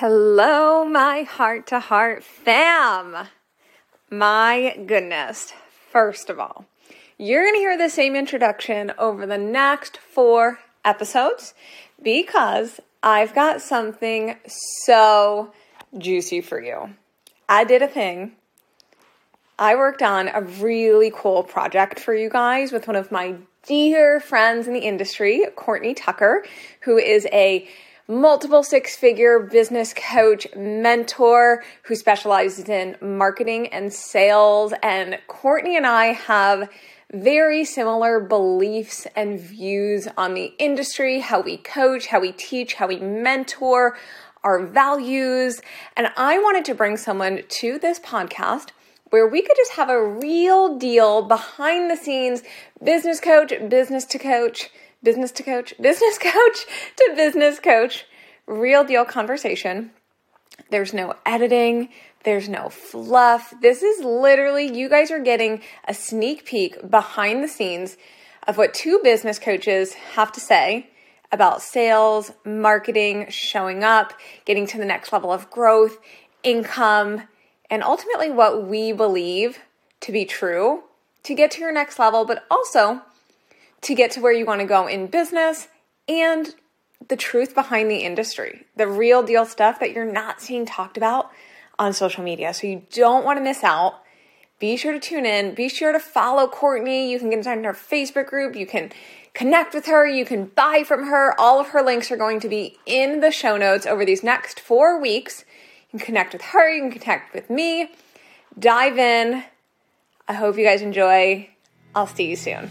Hello, my heart to heart fam. My goodness. First of all, you're going to hear the same introduction over the next four episodes because I've got something so juicy for you. I did a thing. I worked on a really cool project for you guys with one of my dear friends in the industry, Courtney Tucker, who is a multiple six figure business coach, mentor who specializes in marketing and sales. And Courtney and I have very similar beliefs and views on the industry, how we coach, how we teach, how we mentor, our values. And I wanted to bring someone to this podcast where we could just have a real deal behind the scenes business coach, business to coach business to coach, business coach to business coach, real deal conversation. There's no editing, there's no fluff. This is literally, you guys are getting a sneak peek behind the scenes of what two business coaches have to say about sales, marketing, showing up, getting to the next level of growth, income, and ultimately what we believe to be true to get to your next level, but also to get to where you want to go in business and the truth behind the industry, the real deal stuff that you're not seeing talked about on social media. So you don't want to miss out. Be sure to tune in. Be sure to follow Courtney. You can get inside her Facebook group. You can connect with her. You can buy from her. All of her links are going to be in the show notes over these next four weeks. You can connect with her. You can connect with me. Dive in. I hope you guys enjoy. I'll see you soon.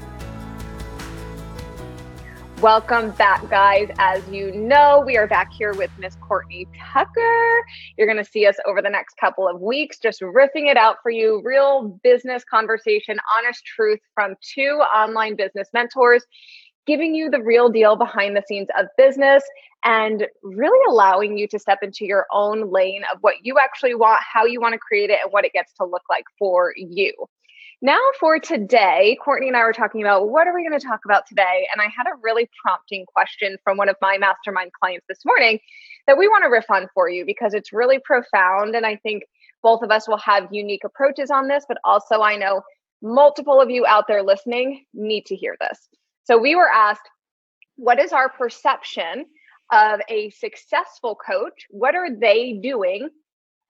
Welcome back, guys. As you know, we are back here with Miss Courtney Tucker. You're going to see us over the next couple of weeks, just riffing it out for you. Real business conversation, honest truth from two online business mentors, giving you the real deal behind the scenes of business and really allowing you to step into your own lane of what you actually want, how you want to create it, and what it gets to look like for you. Now, for today, Courtney and I were talking about what are we going to talk about today? And I had a really prompting question from one of my mastermind clients this morning that we want to riff on for you because it's really profound. And I think both of us will have unique approaches on this, but also I know multiple of you out there listening need to hear this. So we were asked, what is our perception of a successful coach? What are they doing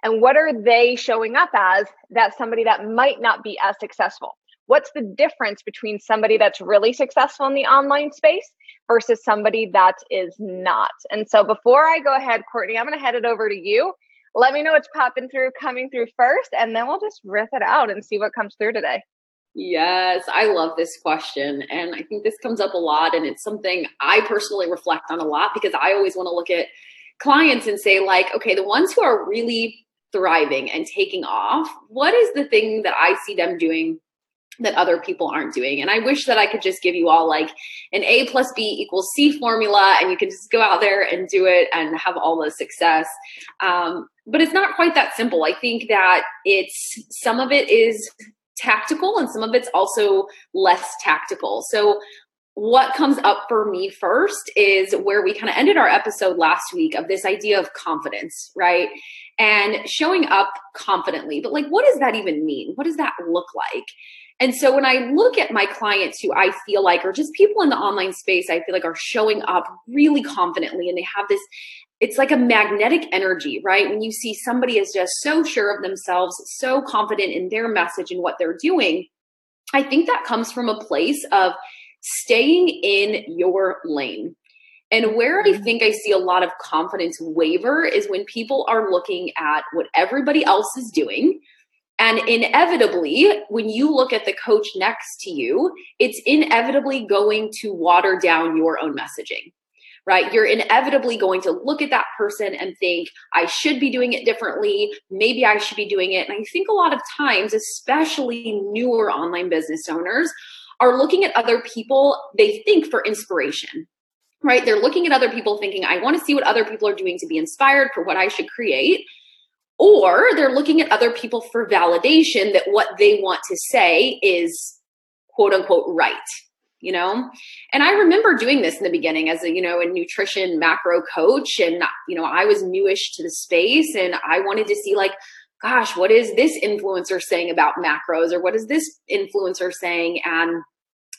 and what are they showing up as that somebody that might not be as successful what's the difference between somebody that's really successful in the online space versus somebody that is not and so before i go ahead courtney i'm going to head it over to you let me know what's popping through coming through first and then we'll just riff it out and see what comes through today Yes, I love this question. And I think this comes up a lot. And it's something I personally reflect on a lot because I always want to look at clients and say, like, okay, the ones who are really thriving and taking off, what is the thing that I see them doing that other people aren't doing. And I wish that I could just give you all like an A plus B equals C formula and you can just go out there and do it and have all the success. Um, but it's not quite that simple. I think that it's some of it is tactical and some of it's also less tactical. So what comes up for me first is where we kind of ended our episode last week of this idea of confidence, right? And showing up confidently. But like, what does that even mean? What does that look like? And so when I look at my clients who I feel like are just people in the online space, I feel like are showing up really confidently and they have this it's like a magnetic energy, right? When you see somebody is just so sure of themselves, so confident in their message and what they're doing, I think that comes from a place of staying in your lane. And where I mm-hmm. think I see a lot of confidence waver is when people are looking at what everybody else is doing. And inevitably, when you look at the coach next to you, it's inevitably going to water down your own messaging, right? You're inevitably going to look at that person and think, I should be doing it differently. Maybe I should be doing it. And I think a lot of times, especially newer online business owners, are looking at other people, they think for inspiration, right? They're looking at other people thinking, I want to see what other people are doing to be inspired for what I should create. Or they're looking at other people for validation that what they want to say is quote unquote right you know and i remember doing this in the beginning as a you know a nutrition macro coach and you know i was newish to the space and i wanted to see like gosh what is this influencer saying about macros or what is this influencer saying? And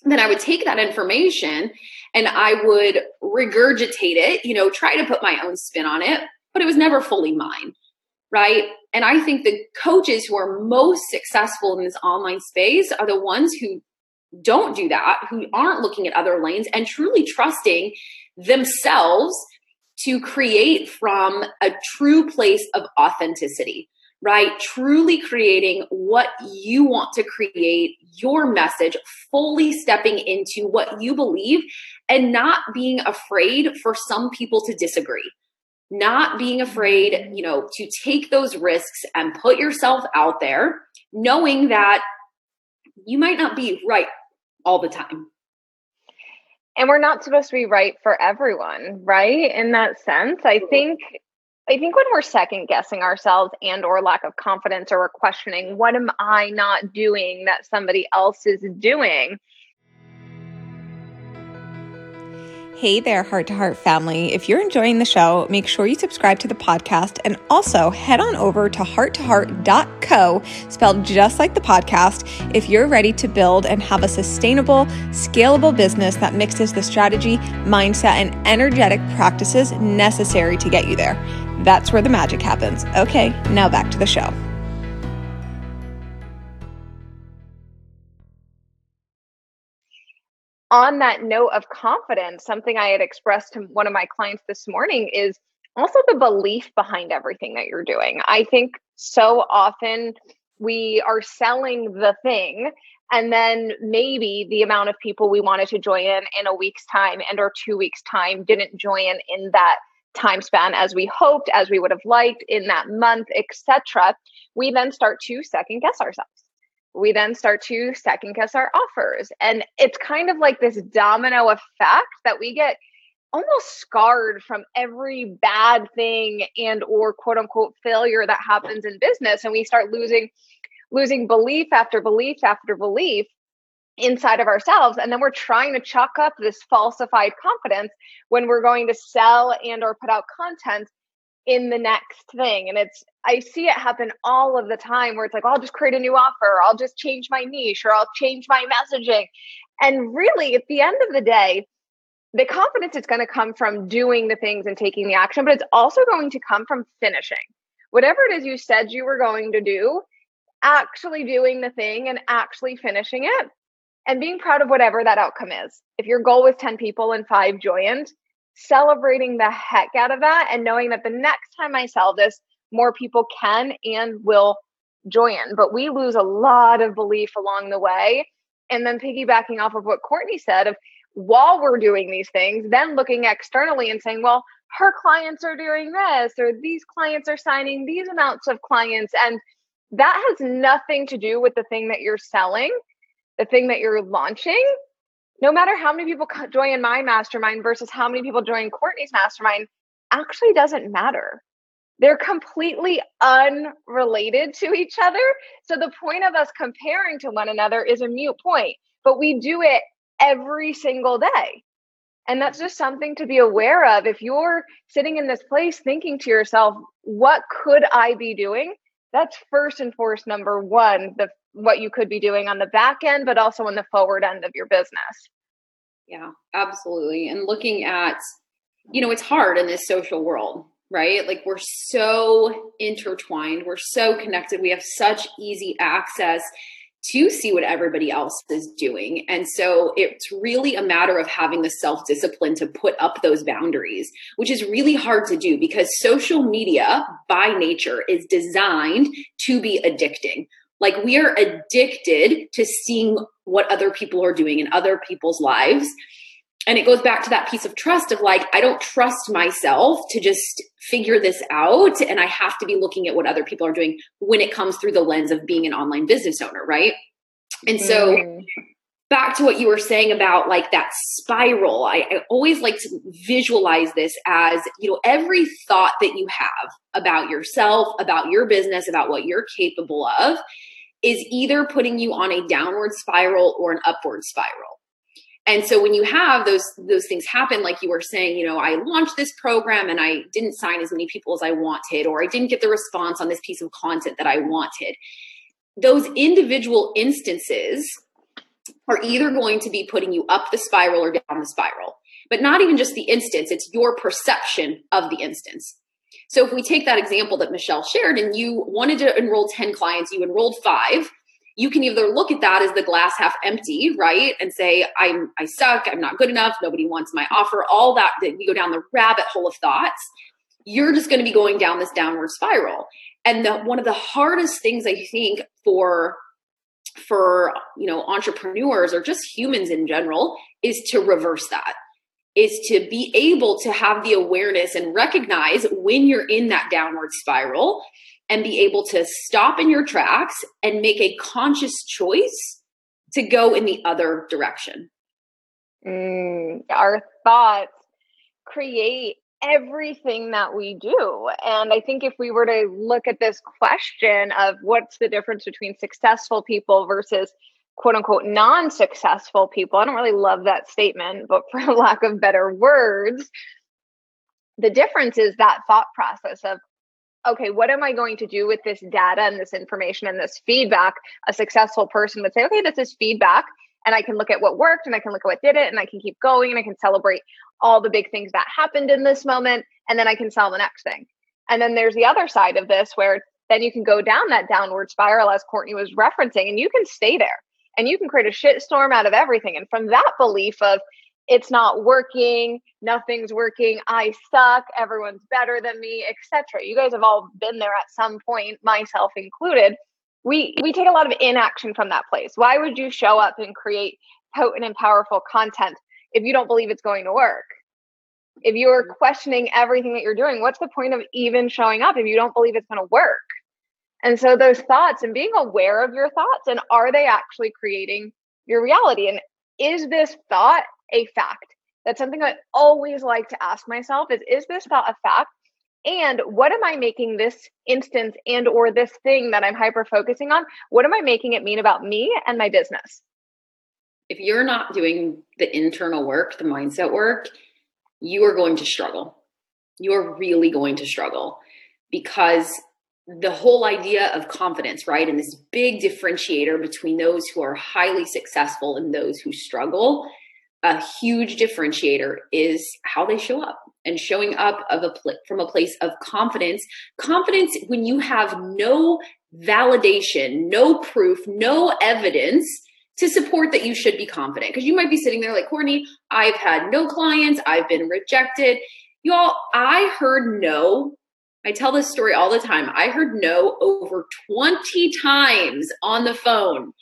then i would take that information and i would regurgitate it you know try to put my own spin on it but it was never fully mine right? And i think the coaches who are most successful in this online space are the ones who don't do that, who aren't looking at other lanes and truly trusting themselves to create from a true place of authenticity, right? Truly creating what you want to create, your message, fully stepping into what you believe and not being afraid for some people to disagree. Not being afraid, mm-hmm. you know, to take those risks and put yourself out there, knowing that you might not be right all the time. And we're not supposed to be right for everyone, right? In that sense, I think I think when we're second guessing ourselves and or lack of confidence or we're questioning what am I not doing that somebody else is doing, Hey there, Heart to Heart family. If you're enjoying the show, make sure you subscribe to the podcast and also head on over to hearttoheart.co, spelled just like the podcast, if you're ready to build and have a sustainable, scalable business that mixes the strategy, mindset, and energetic practices necessary to get you there. That's where the magic happens. Okay, now back to the show. On that note of confidence, something I had expressed to one of my clients this morning is also the belief behind everything that you're doing. I think so often we are selling the thing and then maybe the amount of people we wanted to join in in a week's time and or 2 weeks time didn't join in that time span as we hoped as we would have liked in that month etc we then start to second guess ourselves we then start to second guess our offers. And it's kind of like this domino effect that we get almost scarred from every bad thing and or quote unquote failure that happens in business and we start losing losing belief after belief after belief inside of ourselves and then we're trying to chalk up this falsified confidence when we're going to sell and or put out content in the next thing. And it's, I see it happen all of the time where it's like, oh, I'll just create a new offer, I'll just change my niche, or I'll change my messaging. And really, at the end of the day, the confidence is going to come from doing the things and taking the action, but it's also going to come from finishing. Whatever it is you said you were going to do, actually doing the thing and actually finishing it and being proud of whatever that outcome is. If your goal was 10 people and five joined, celebrating the heck out of that and knowing that the next time I sell this, more people can and will join. But we lose a lot of belief along the way. And then piggybacking off of what Courtney said of while we're doing these things, then looking externally and saying, well, her clients are doing this, or these clients are signing these amounts of clients. And that has nothing to do with the thing that you're selling, the thing that you're launching no matter how many people join my mastermind versus how many people join Courtney's mastermind, actually doesn't matter. They're completely unrelated to each other. So the point of us comparing to one another is a mute point, but we do it every single day. And that's just something to be aware of. If you're sitting in this place thinking to yourself, what could I be doing? That's first and foremost number one, the what you could be doing on the back end, but also on the forward end of your business. Yeah, absolutely. And looking at, you know, it's hard in this social world, right? Like we're so intertwined, we're so connected, we have such easy access to see what everybody else is doing. And so it's really a matter of having the self discipline to put up those boundaries, which is really hard to do because social media by nature is designed to be addicting. Like we are addicted to seeing what other people are doing in other people's lives. And it goes back to that piece of trust of like, I don't trust myself to just figure this out. And I have to be looking at what other people are doing when it comes through the lens of being an online business owner, right? And so, mm. back to what you were saying about like that spiral I, I, always like to visualize this as you know every thought that you have about yourself about your business about what you're capable of is either putting you on a downward spiral or an upward spiral and so when you have those those things happen like you were saying you know i launched this program and i didn't sign as many people as i wanted or i didn't get the response on this piece of content that i wanted those individual instances are either going to be putting you up the spiral or down the spiral. But not even just the instance, it's your perception of the instance. So if we take that example that Michelle shared and you wanted to enroll 10 clients, you enrolled five, you can either look at that as the glass half empty, right? And say, I'm I suck, I'm not good enough, nobody wants my offer, all that that go down the rabbit hole of thoughts. You're just going to be going down this downward spiral. And the, one of the hardest things I think for for you know entrepreneurs or just humans in general is to reverse that is to be able to have the awareness and recognize when you're in that downward spiral and be able to stop in your tracks and make a conscious choice to go in the other direction. Mm, our thoughts create everything that we do. And I think if we were to look at this question of what's the difference between successful people versus quote unquote non successful people, I don't really love that statement, but for lack of better words, the difference is that thought process of, okay, what am I going to do with this data and this information and this feedback? A successful person would say, okay, this is feedback and I can look at what worked and I can look at what did it and I can keep going and I can celebrate all the big things that happened in this moment and then I can sell the next thing. And then there's the other side of this where then you can go down that downward spiral as Courtney was referencing and you can stay there and you can create a shitstorm out of everything. And from that belief of it's not working, nothing's working, I suck, everyone's better than me, etc. You guys have all been there at some point, myself included we we take a lot of inaction from that place why would you show up and create potent and powerful content if you don't believe it's going to work if you're mm-hmm. questioning everything that you're doing what's the point of even showing up if you don't believe it's going to work and so those thoughts and being aware of your thoughts and are they actually creating your reality? And is this thought a fact? That's something i always like to ask myself is is this thought a fact? And what am i making this instance and or this thing that i'm hyper focusing on what am i making it mean about me and my business? If you're not doing the internal work the mindset work you are going to struggle. You're really going to struggle because the whole idea of confidence, right? And this big differentiator between those who are highly successful and those who struggle, a huge differentiator is how they show up and showing up of a pl- from a place of confidence. Confidence when you have no validation no proof no evidence to support that you should be confident. Because you might be sitting there like courtney i've had no clients. I've been rejected. Y'all i heard no I tell this story all the time. I heard no over 20 times on the phone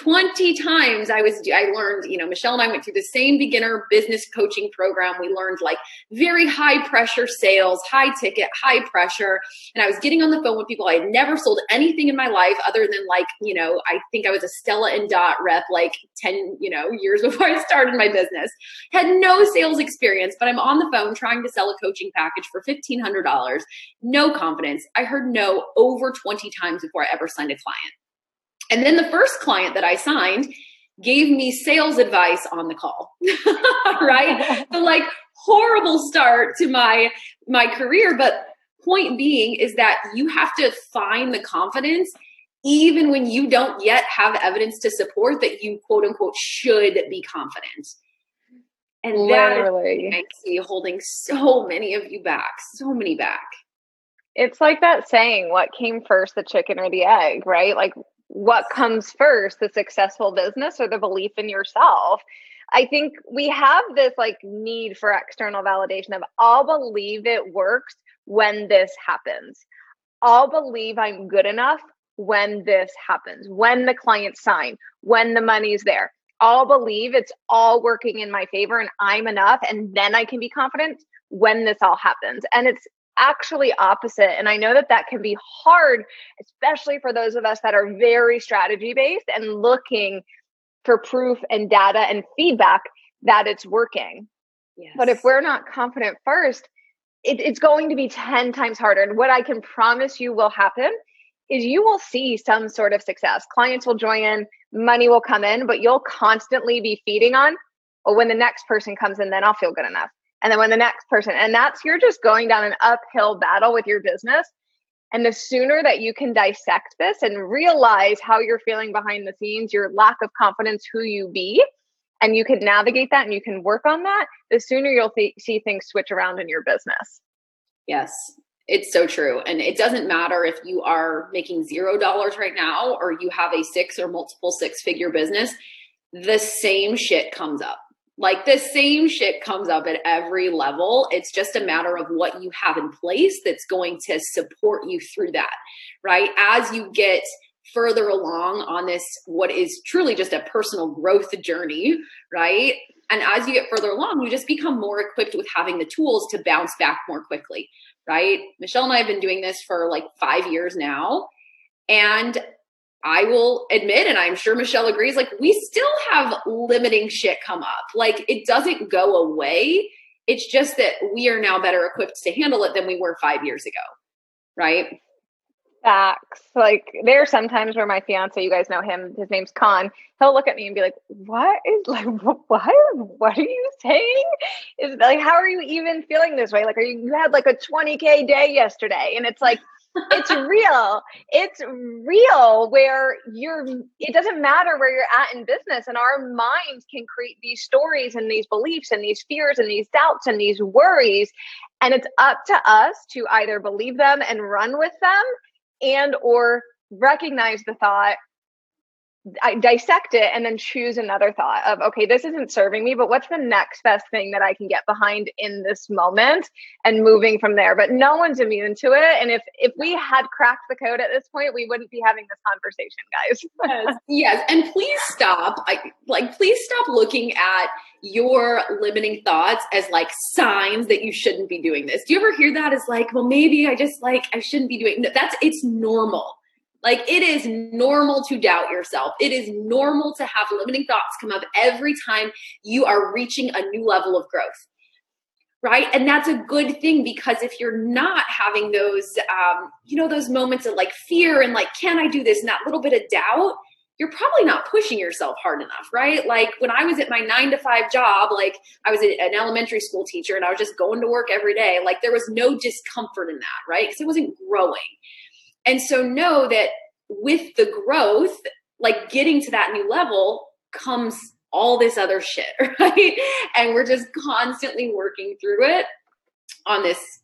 20 times I was I learned, you know, Michelle and I went through the same beginner business coaching program. We learned like very high pressure sales, high ticket, high pressure. And I was getting on the phone with people. I had never sold anything in my life other than like, you know, I think I was a Stella and Dot rep like 10, you know, years before I started my business. Had no sales experience, but I'm on the phone trying to sell a coaching package for $1500. No confidence. I heard no over 20 times before I ever signed a client. And then the first client that I signed gave me sales advice on the call. right? the like horrible start to my my career, but point being is that you have to find the confidence even when you don't yet have evidence to support that you quote unquote should be confident. And Literally. that I see holding so many of you back, so many back. It's like that saying, what came first, the chicken or the egg, right? Like what comes first the successful business or the belief in yourself? I think we have this like need for external validation of i'll believe it works when this happens. I'll believe i'm good enough when this happens when the clients sign when the money's there. I'll believe it's all working in my favor and i'm enough and then i can be confident when this all happens. And it's actually opposite. And I know that that can be hard, especially for those of us that are very strategy based and looking for proof and data and feedback that it's working. Yes. But if we're not confident first, it, it's going to be 10 times harder. And what I can promise you will happen is you will see some sort of success. Clients will join in, money will come in, but you'll constantly be feeding on, well, when the next person comes in, then I'll feel good enough. And then when the next person, and that's you're just going down an uphill battle with your business. And the sooner that you can dissect this and realize how you're feeling behind the scenes, your lack of confidence, who you be, and you can navigate that and you can work on that, the sooner you'll th- see things switch around in your business. Yes, it's so true. And it doesn't matter if you are making zero dollars right now or you have a six or multiple six figure business, the same shit comes up. Like the same shit comes up at every level. It's just a matter of what you have in place that's going to support you through that, right? As you get further along on this, what is truly just a personal growth journey, right? And as you get further along, you just become more equipped with having the tools to bounce back more quickly, right? Michelle and I have been doing this for like five years now. And I will admit, and I'm sure Michelle agrees, like we still have limiting shit come up. Like it doesn't go away. It's just that we are now better equipped to handle it than we were five years ago. Right. Facts. Like there are sometimes where my fiance, you guys know him, his name's Khan. He'll look at me and be like, "What is like what? What are you saying? Is like how are you even feeling this way? Like are you, you had like a 20k day yesterday?" And it's like it's real. It's real where you're it doesn't matter where you're at in business and our minds can create these stories and these beliefs and these fears and these doubts and these worries and it's up to us to either believe them and run with them and or recognize the thought I dissect it and then choose another thought of okay this isn't serving me but what's the next best thing that I can get behind in this moment? and moving from there. But no one's immune to it. And if if we had cracked the code at this point we wouldn't be having this conversation guys. Yes, yes. and please stop I, like please stop looking at your limiting thoughts as like signs that you shouldn't be doing this. Do you ever hear that as like well maybe I just like I shouldn't be doing that's it's normal like it is normal to doubt yourself. It is normal to have limiting thoughts come up every time you are reaching a new level of growth. Right. And that's a good thing because if you're not having those, um, you know, those moments of like fear and like, can I do this? And that little bit of doubt, you're probably not pushing yourself hard enough, right? Like when I was at my nine to five job, like I was an elementary school teacher and I was just going to work every day, like there was no discomfort in that, right? Because it wasn't growing. And so know that with the growth, like getting to that new level comes all this other shit, right? And we're just constantly working through it on this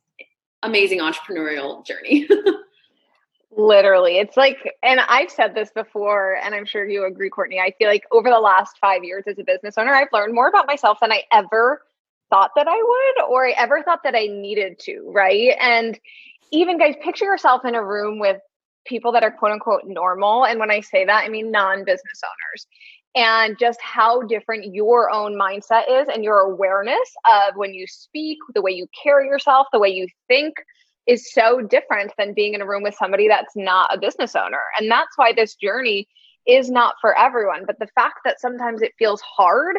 amazing entrepreneurial journey. Literally. It's like, and I've said this before, and I'm sure you agree, Courtney. I feel like over the last five years as a business owner, I've learned more about myself than I ever thought that I would, or I ever thought that I needed to, right? And even guys, picture yourself in a room with people that are quote unquote normal. And when I say that, I mean non business owners. And just how different your own mindset is and your awareness of when you speak, the way you carry yourself, the way you think is so different than being in a room with somebody that's not a business owner. And that's why this journey is not for everyone. But the fact that sometimes it feels hard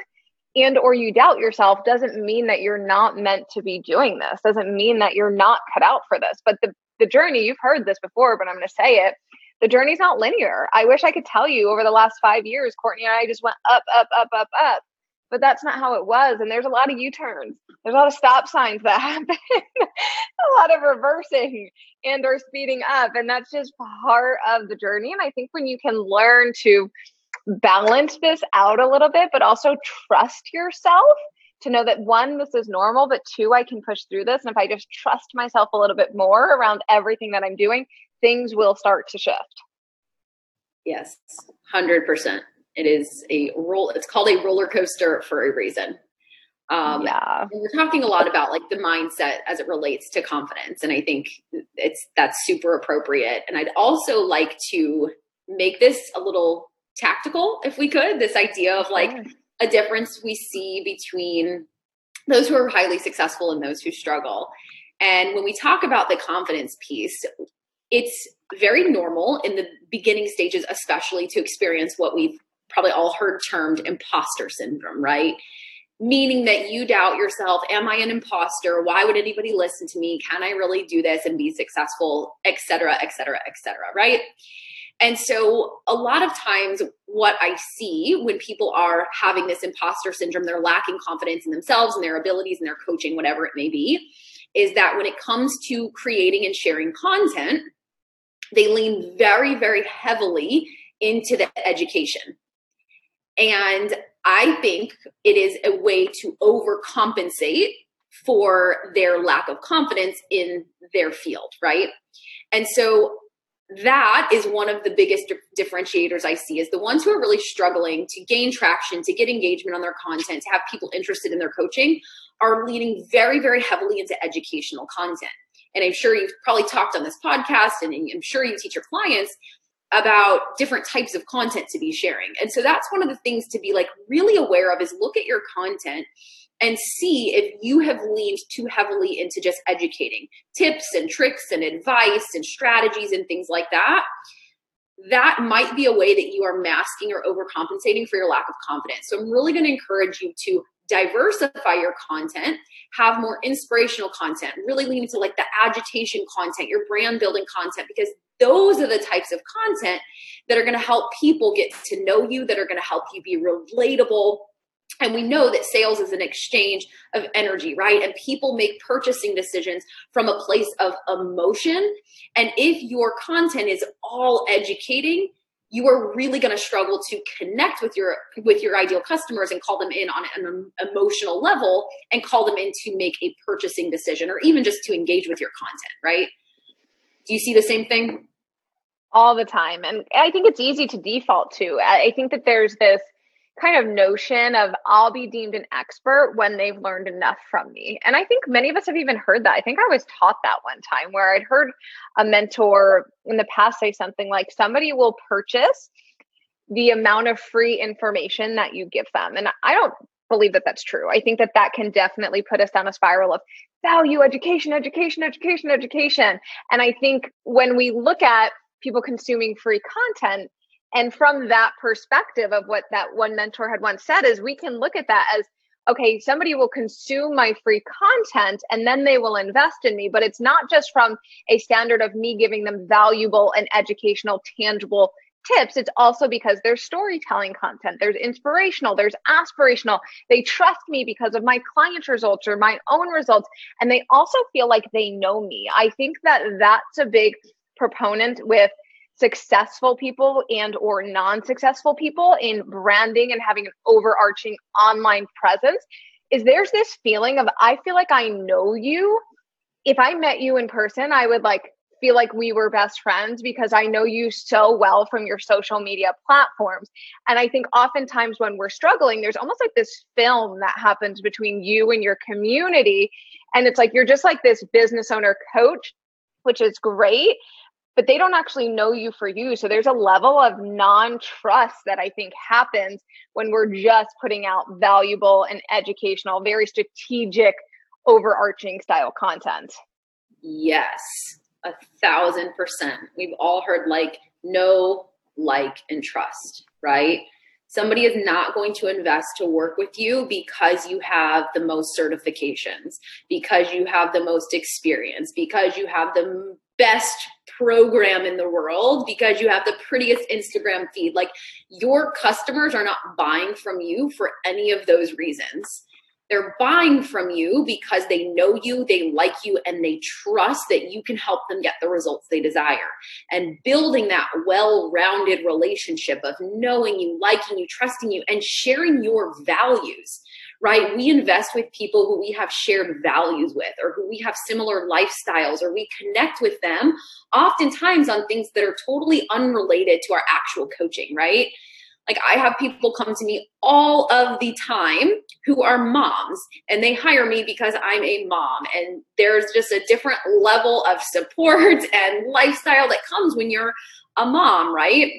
and or you doubt yourself doesn't mean that you're not meant to be doing this doesn't mean that you're not cut out for this. But the the journey you've heard this before but i'm going to say it the journey's not linear. I wish i could tell you over the last five years courtney and i just went up up up up up but that's not how it was and there's a lot of u-turns. There's a lot of stop signs that happen a lot of reversing and or speeding up and that's just part of the journey and i think when you can learn to balance this out a little bit, but also trust yourself to know that one, this is normal, but two, I can push through this. And if I just trust myself a little bit more around everything that I'm doing, things will start to shift. Yes, 100%. It is a roll, it's called a roller coaster for a reason. Um, yeah. we're talking a lot about like the mindset as it relates to confidence. And I think it's, that's super appropriate. And I'd also like to make this a little tactical if we could this idea of like a difference we see between those who are highly successful and those who struggle and when we talk about the confidence piece it's very normal in the beginning stages especially to experience what we've probably all heard termed imposter syndrome, right? Meaning that you doubt yourself, am I an imposter? Why would anybody listen to me? Can I really do this and be successful, et cetera, et cetera, et cetera, right? And so, a lot of times, what I see when people are having this imposter syndrome, they're lacking confidence in themselves and their abilities and their coaching, whatever it may be, is that when it comes to creating and sharing content, they lean very, very heavily into the education. And I think it is a way to overcompensate for their lack of confidence in their field, right? And so that is one of the biggest differentiators I see is the ones who are really struggling to gain traction, to get engagement on their content, to have people interested in their coaching are leaning very, very heavily into educational content. And I'm sure you've probably talked on this podcast and I'm sure you teach your clients about different types of content to be sharing. And so that's one of the things to be like really aware of is look at your content and see if you have leaned too heavily into just educating tips and tricks and advice and strategies and things like that that might be a way that you are masking or overcompensating for your lack of confidence so i'm really going to encourage you to diversify your content have more inspirational content really lean into like the agitation content your brand building content because those are the types of content that are going to help people get to know you that are going to help you be relatable and we know that sales is an exchange of energy, right? And people make purchasing decisions from a place of emotion. And if your content is all educating, you are really going to struggle to connect with your with your ideal customers and call them in on an emotional level and call them in to make a purchasing decision or even just to engage with your content, right? Do you see the same thing? All the time. And I think it's easy to default to. I think that there's this kind of notion of I'll be deemed an expert when they've learned enough from me. And I think many of us have even heard that. I think I was taught that one time where I'd heard a mentor in the past say something like somebody will purchase the amount of free information that you give them. And I don't believe that that's true. I think that that can definitely put us down a spiral of value, education, education, education, education. And I think when we look at people consuming free content, and from that perspective of what that one mentor had once said is we can look at that as okay, somebody will consume my free content and then they will invest in me. But it's not just from a standard of me giving them valuable and educational, tangible tips. It's also because there's storytelling content, there's inspirational, there's aspirational. They trust me because of my client results or my own results. And they also feel like they know me. I think that that's a big proponent with successful people and or non-successful people in branding and having an overarching online presence is there's this feeling of I feel like I know you. If I met you in person, I would like feel like we were best friends because I know you so well from your social media platforms. And I think oftentimes when we're struggling, there's almost like this film that happens between you and your community. And it's like you're just like this business owner coach, which is great but they don't actually know you for you. So there's a level of non trust that I think happens when we're just putting out valuable and educational, very strategic, overarching style content. Yes, a thousand percent. We've all heard like know, like, and trust, right? Somebody is not going to invest to work with you because you have the most certifications, because you have the most experience, because you have the best program in the world because you have the prettiest Instagram feed. Like your customers are not buying from you for any of those reasons. They're buying from you because they know you, they like you, and they trust that you can help them get the results they desire. And building that well rounded relationship of knowing you, liking you, trusting you, and sharing your values right? We invest with people who we have shared values with or who we have similar lifestyles or we connect with them oftentimes on things that are totally unrelated to our actual coaching, right? Like I have people come to me all of the time who are moms and they hire me because I'm a mom and there's just a different level of support and lifestyle that comes when you're a mom, right?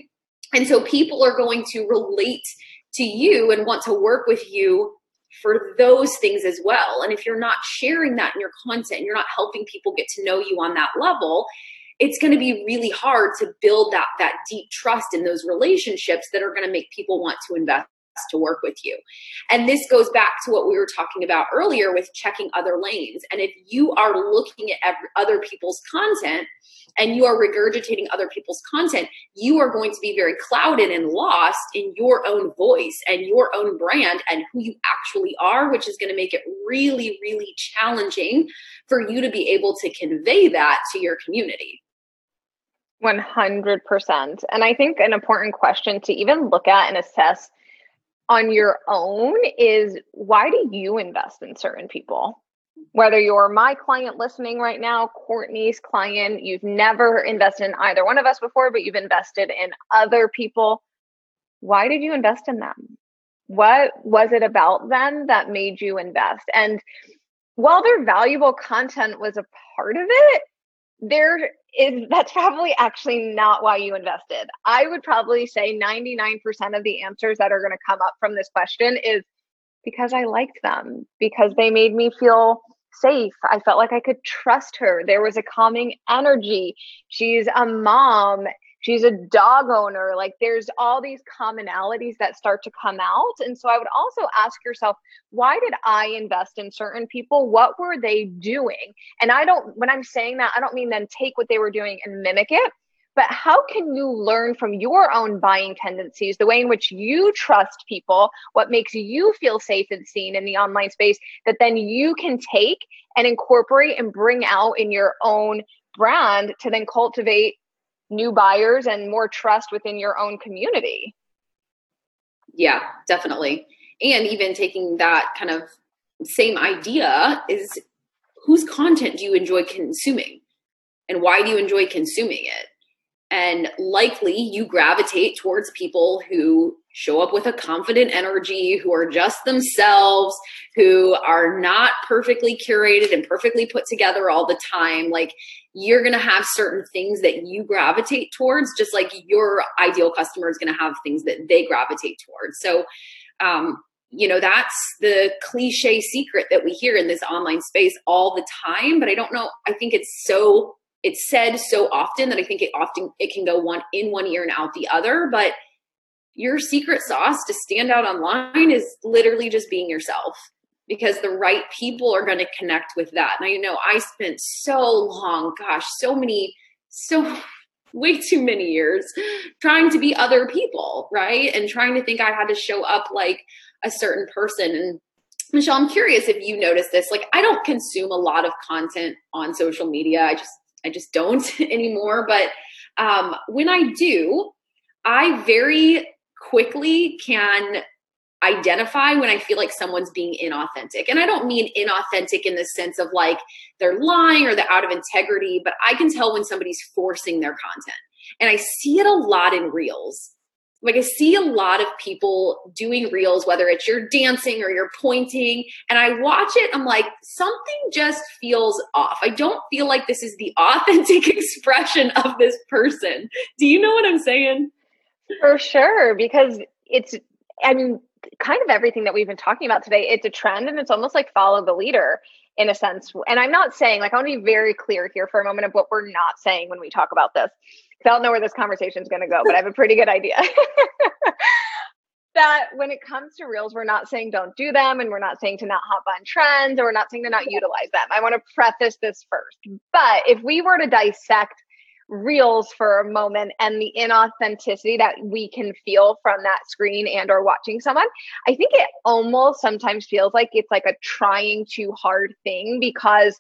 And so people are going to relate to you and want to work with you for those things as well. And if you're not sharing that in your content, you're not helping people get to know you on that level, it's going to be really hard to build that that deep trust in those relationships that are going to make people want to invest to work with you. And this goes back to what we were talking about earlier with checking other lanes. And if you are looking at other people's content and you are regurgitating other people's content, you are going to be very clouded and lost in your own voice and your own brand and who you actually are, which is going to make it really, really challenging for you to be able to convey that to your community. 100%. And I think an important question to even look at and assess on your own is why do you invest in certain people? Whether you're my client listening right now, Courtney's client, you've never invested in either one of us before, but you've invested in other people. Why did you invest in them? What was it about them that made you invest? And while their valuable content was a part of it, there is that's probably actually not why you invested. I would probably say 99% of the answers that are going to come up from this question is because I liked them, because they made me feel safe. I felt like I could trust her. There was a calming energy. She's a mom she's a dog owner like there's all these commonalities that start to come out. And so i would also ask yourself why did i invest in certain people? What were they doing? And i don't when i'm saying that i don't mean then take what they were doing and mimic it but how can you learn from your own buying tendencies, the way in which you trust people, what makes you feel safe and seen in the online space that then you can take and incorporate and bring out in your own brand to then cultivate new buyers and more trust within your own community. Yeah, definitely. And even taking that kind of same idea is whose content do you enjoy consuming? And why do you enjoy consuming it? And likely you gravitate towards people who show up with a confident energy, who are just themselves, who are not perfectly curated and perfectly put together all the time. Like you're going to have certain things that you gravitate towards, just like your ideal customer is going to have things that they gravitate towards. So, um, you know, that's the cliche secret that we hear in this online space all the time. But I don't know. I think it's so it's said so often that I think it often it can go one in one ear and out the other. But your secret sauce to stand out online is literally just being yourself because the right people are going to connect with that. Now, you know, I spent so long, gosh, so many, so way too many years trying to be other people, right? And trying to think I had to show up like a certain person. And Michelle, I'm curious if you notice this. Like, I don't consume a lot of content on social media. I just, I just don't anymore. But um, when I do, I very quickly can identify when I feel like someone's being inauthentic. And I don't mean inauthentic in the sense of like they're lying or they're out of integrity, but I can tell when somebody's forcing their content. And I see it a lot in reels. Like I see a lot of people doing reels, whether it's you're dancing or you're pointing, and I watch it. I'm like, something just feels off. I don't feel like this is the authentic expression of this person. Do you know what I'm saying? For sure, because it's, I mean, kind of everything that we've been talking about today. It's a trend and it's almost like follow the leader in a sense. And I'm not saying, like, I want to be very clear here for a moment of what we're not saying when we talk about this. I don't know where this conversation is going to go, but I have a pretty good idea. that when it comes to reels, we're not saying don't do them and we're not saying to not hop on trends or we're not saying to not utilize them. I want to preface this first. But if we were to dissect reels for a moment and the inauthenticity that we can feel from that screen and or watching someone i think it almost sometimes feels like it's like a trying too hard thing because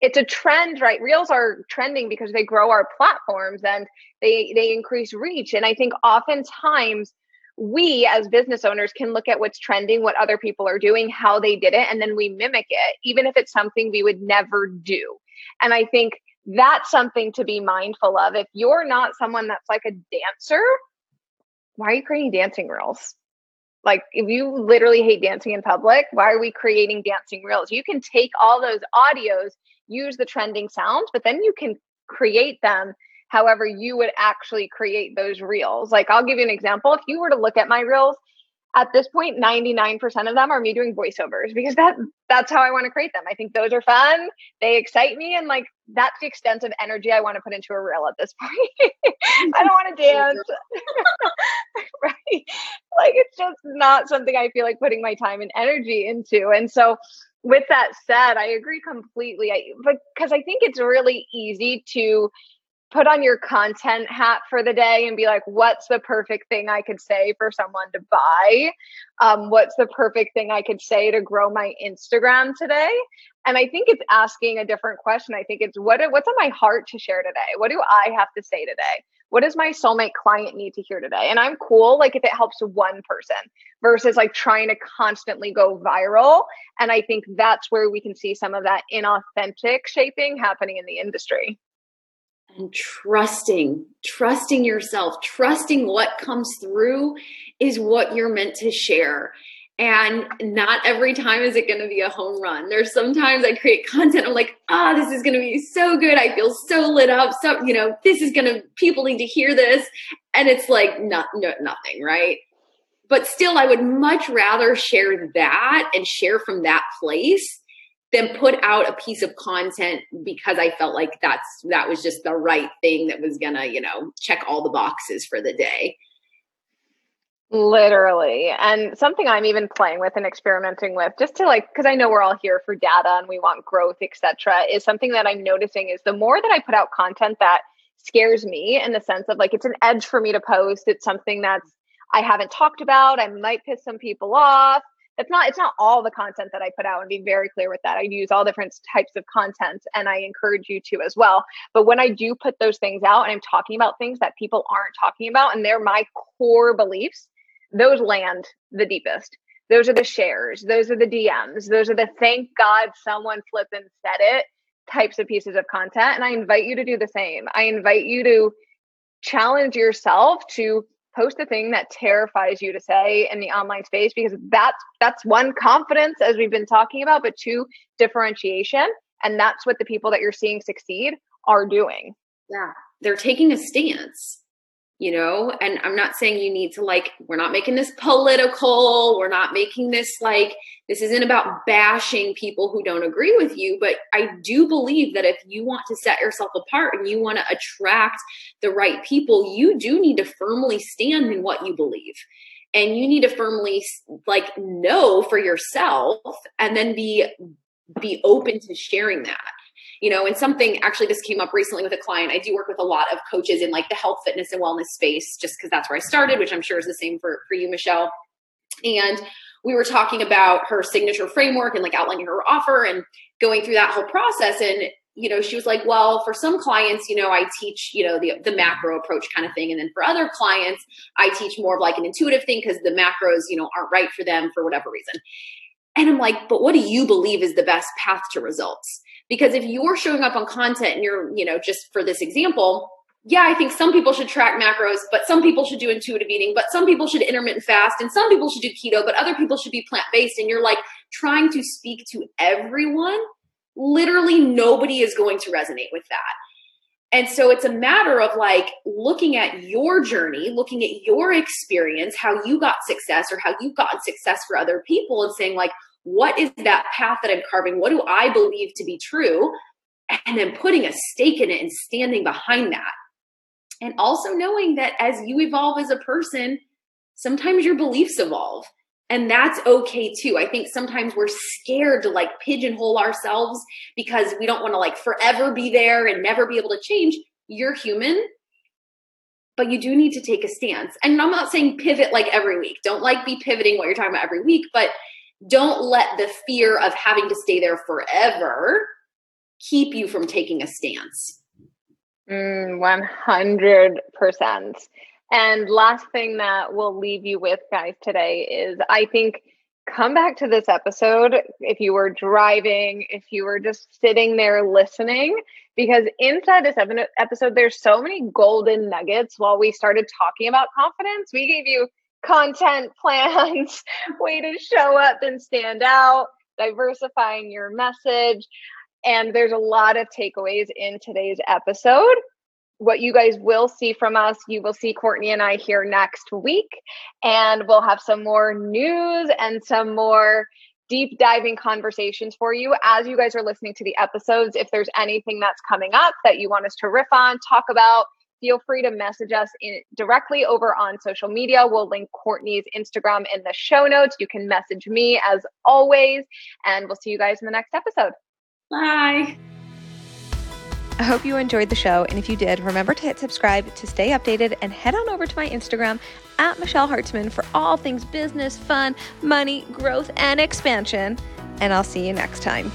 it's a trend right? Reels are trending because they grow our platforms and they they increase reach. And i think oftentimes we as business owners can look at what's trending what other people are doing how they did it and then we mimic it even if it's something we would never do. And i think that's something to be mindful of. If you're not someone that's like a dancer, why are you creating dancing reels? Like, if you literally hate dancing in public, why are we creating dancing reels? You can take all those audios, use the trending sounds, but then you can create them however you would actually create those reels. Like, I'll give you an example. If you were to look at my reels, at this point 99% of them are me doing voiceovers because that that's how I want to create them. I think those are fun. They excite me and like that's the extent of energy I want to put into a reel at this point. I don't want to dance. right? Like it's just not something I feel like putting my time and energy into. And so with that said, I agree completely. I, because I think it's really easy to put on your content hat for the day and be like, what's the perfect thing I could say for someone to buy? Um, what's the perfect thing I could say to grow my Instagram today? And I think it's asking a different question. I think it's what what's on my heart to share today? What do I have to say today? What does my soulmate client need to hear today? And I'm cool like if it helps one person versus like trying to constantly go viral. And I think that's where we can see some of that inauthentic shaping happening in the industry and trusting, trusting yourself, trusting what comes through is what you're meant to share. And not every time is it going to be a home run. There's sometimes I create content. I'm like, ah, oh, this is going to be so good. I feel so lit up. So, you know, this is going to, people need to hear this. And it's like, not, no, nothing, right? But still, I would much rather share that and share from that place then put out a piece of content because I felt like that's that was just the right thing that was gonna, you know, check all the boxes for the day. Literally. And something I'm even playing with and experimenting with just to like because I know we're all here for data and we want growth, etc., is something that I'm noticing is the more that I put out content that scares me in the sense of like it's an edge for me to post, it's something that's I haven't talked about, I might piss some people off it's not it's not all the content that I put out and be very clear with that. I use all different types of content and I encourage you to as well. But when I do put those things out and I'm talking about things that people aren't talking about and they're my core beliefs, those land the deepest. Those are the shares, those are the DMs, those are the thank God someone flipped and said it types of pieces of content. And I invite you to do the same. I invite you to challenge yourself to post a thing that terrifies you to say in the online space because that's that's one confidence as we've been talking about but two differentiation. And that's what the people that you're seeing succeed are doing. Yeah. They're taking a stance you know? And i'm not saying you need to like we're not making this political we're not making this like this isn't about bashing people who don't agree with you but i do believe that if you want to set yourself apart and you want to attract the right people you do need to firmly stand in what you believe. And you need to firmly like know for yourself and then be be open to sharing that you know, and something actually this came up recently with a client. I do work with a lot of coaches in like the health, fitness, and wellness space, just because that's where I started, which I'm sure is the same for for you, Michelle. And we were talking about her signature framework and like outlining her offer and going through that whole process. And you know, she was like, well, for some clients, you know, I teach, you know, the the macro approach kind of thing. And then for other clients, I teach more of like an intuitive thing because the macros, you know, aren't right for them for whatever reason. And I'm like, but what do you believe is the best path to results? Because if you're showing up on content and you're, you know, just for this example, yeah, I think some people should track macros, but some people should do intuitive eating, but some people should intermittent fast, and some people should do keto, but other people should be plant based. And you're like trying to speak to everyone. Literally, nobody is going to resonate with that. And so it's a matter of like looking at your journey, looking at your experience, how you got success or how you've gotten success for other people, and saying, like, what is that path that I'm carving? What do I believe to be true? And then putting a stake in it and standing behind that. And also knowing that as you evolve as a person, sometimes your beliefs evolve. And that's okay too. I think sometimes we're scared to like pigeonhole ourselves because we don't want to like forever be there and never be able to change. You're human, but you do need to take a stance. And I'm not saying pivot like every week. Don't like be pivoting what you're talking about every week, but don't let the fear of having to stay there forever keep you from taking a stance. Mm, 100%. And last thing that we'll leave you with, guys, today is I think come back to this episode if you were driving, if you were just sitting there listening, because inside this episode, there's so many golden nuggets. While we started talking about confidence, we gave you content plans, way to show up and stand out, diversifying your message. And there's a lot of takeaways in today's episode. what you guys will see from us, you will see Courtney and I here next week, and we'll have some more news and some more deep diving conversations for you as you guys are listening to the episodes. If there's anything that's coming up that you want us to riff on, talk about, feel free to message us in, directly over on social media. We'll link Courtney's Instagram in the show notes. You can message me as always, and we'll see you guys in the next episode. Bye. I hope you enjoyed the show. And if you did, remember to hit subscribe to stay updated and head on over to my Instagram at Michelle Hartzman for all things business, fun, money, growth, and expansion. And I'll see you next time.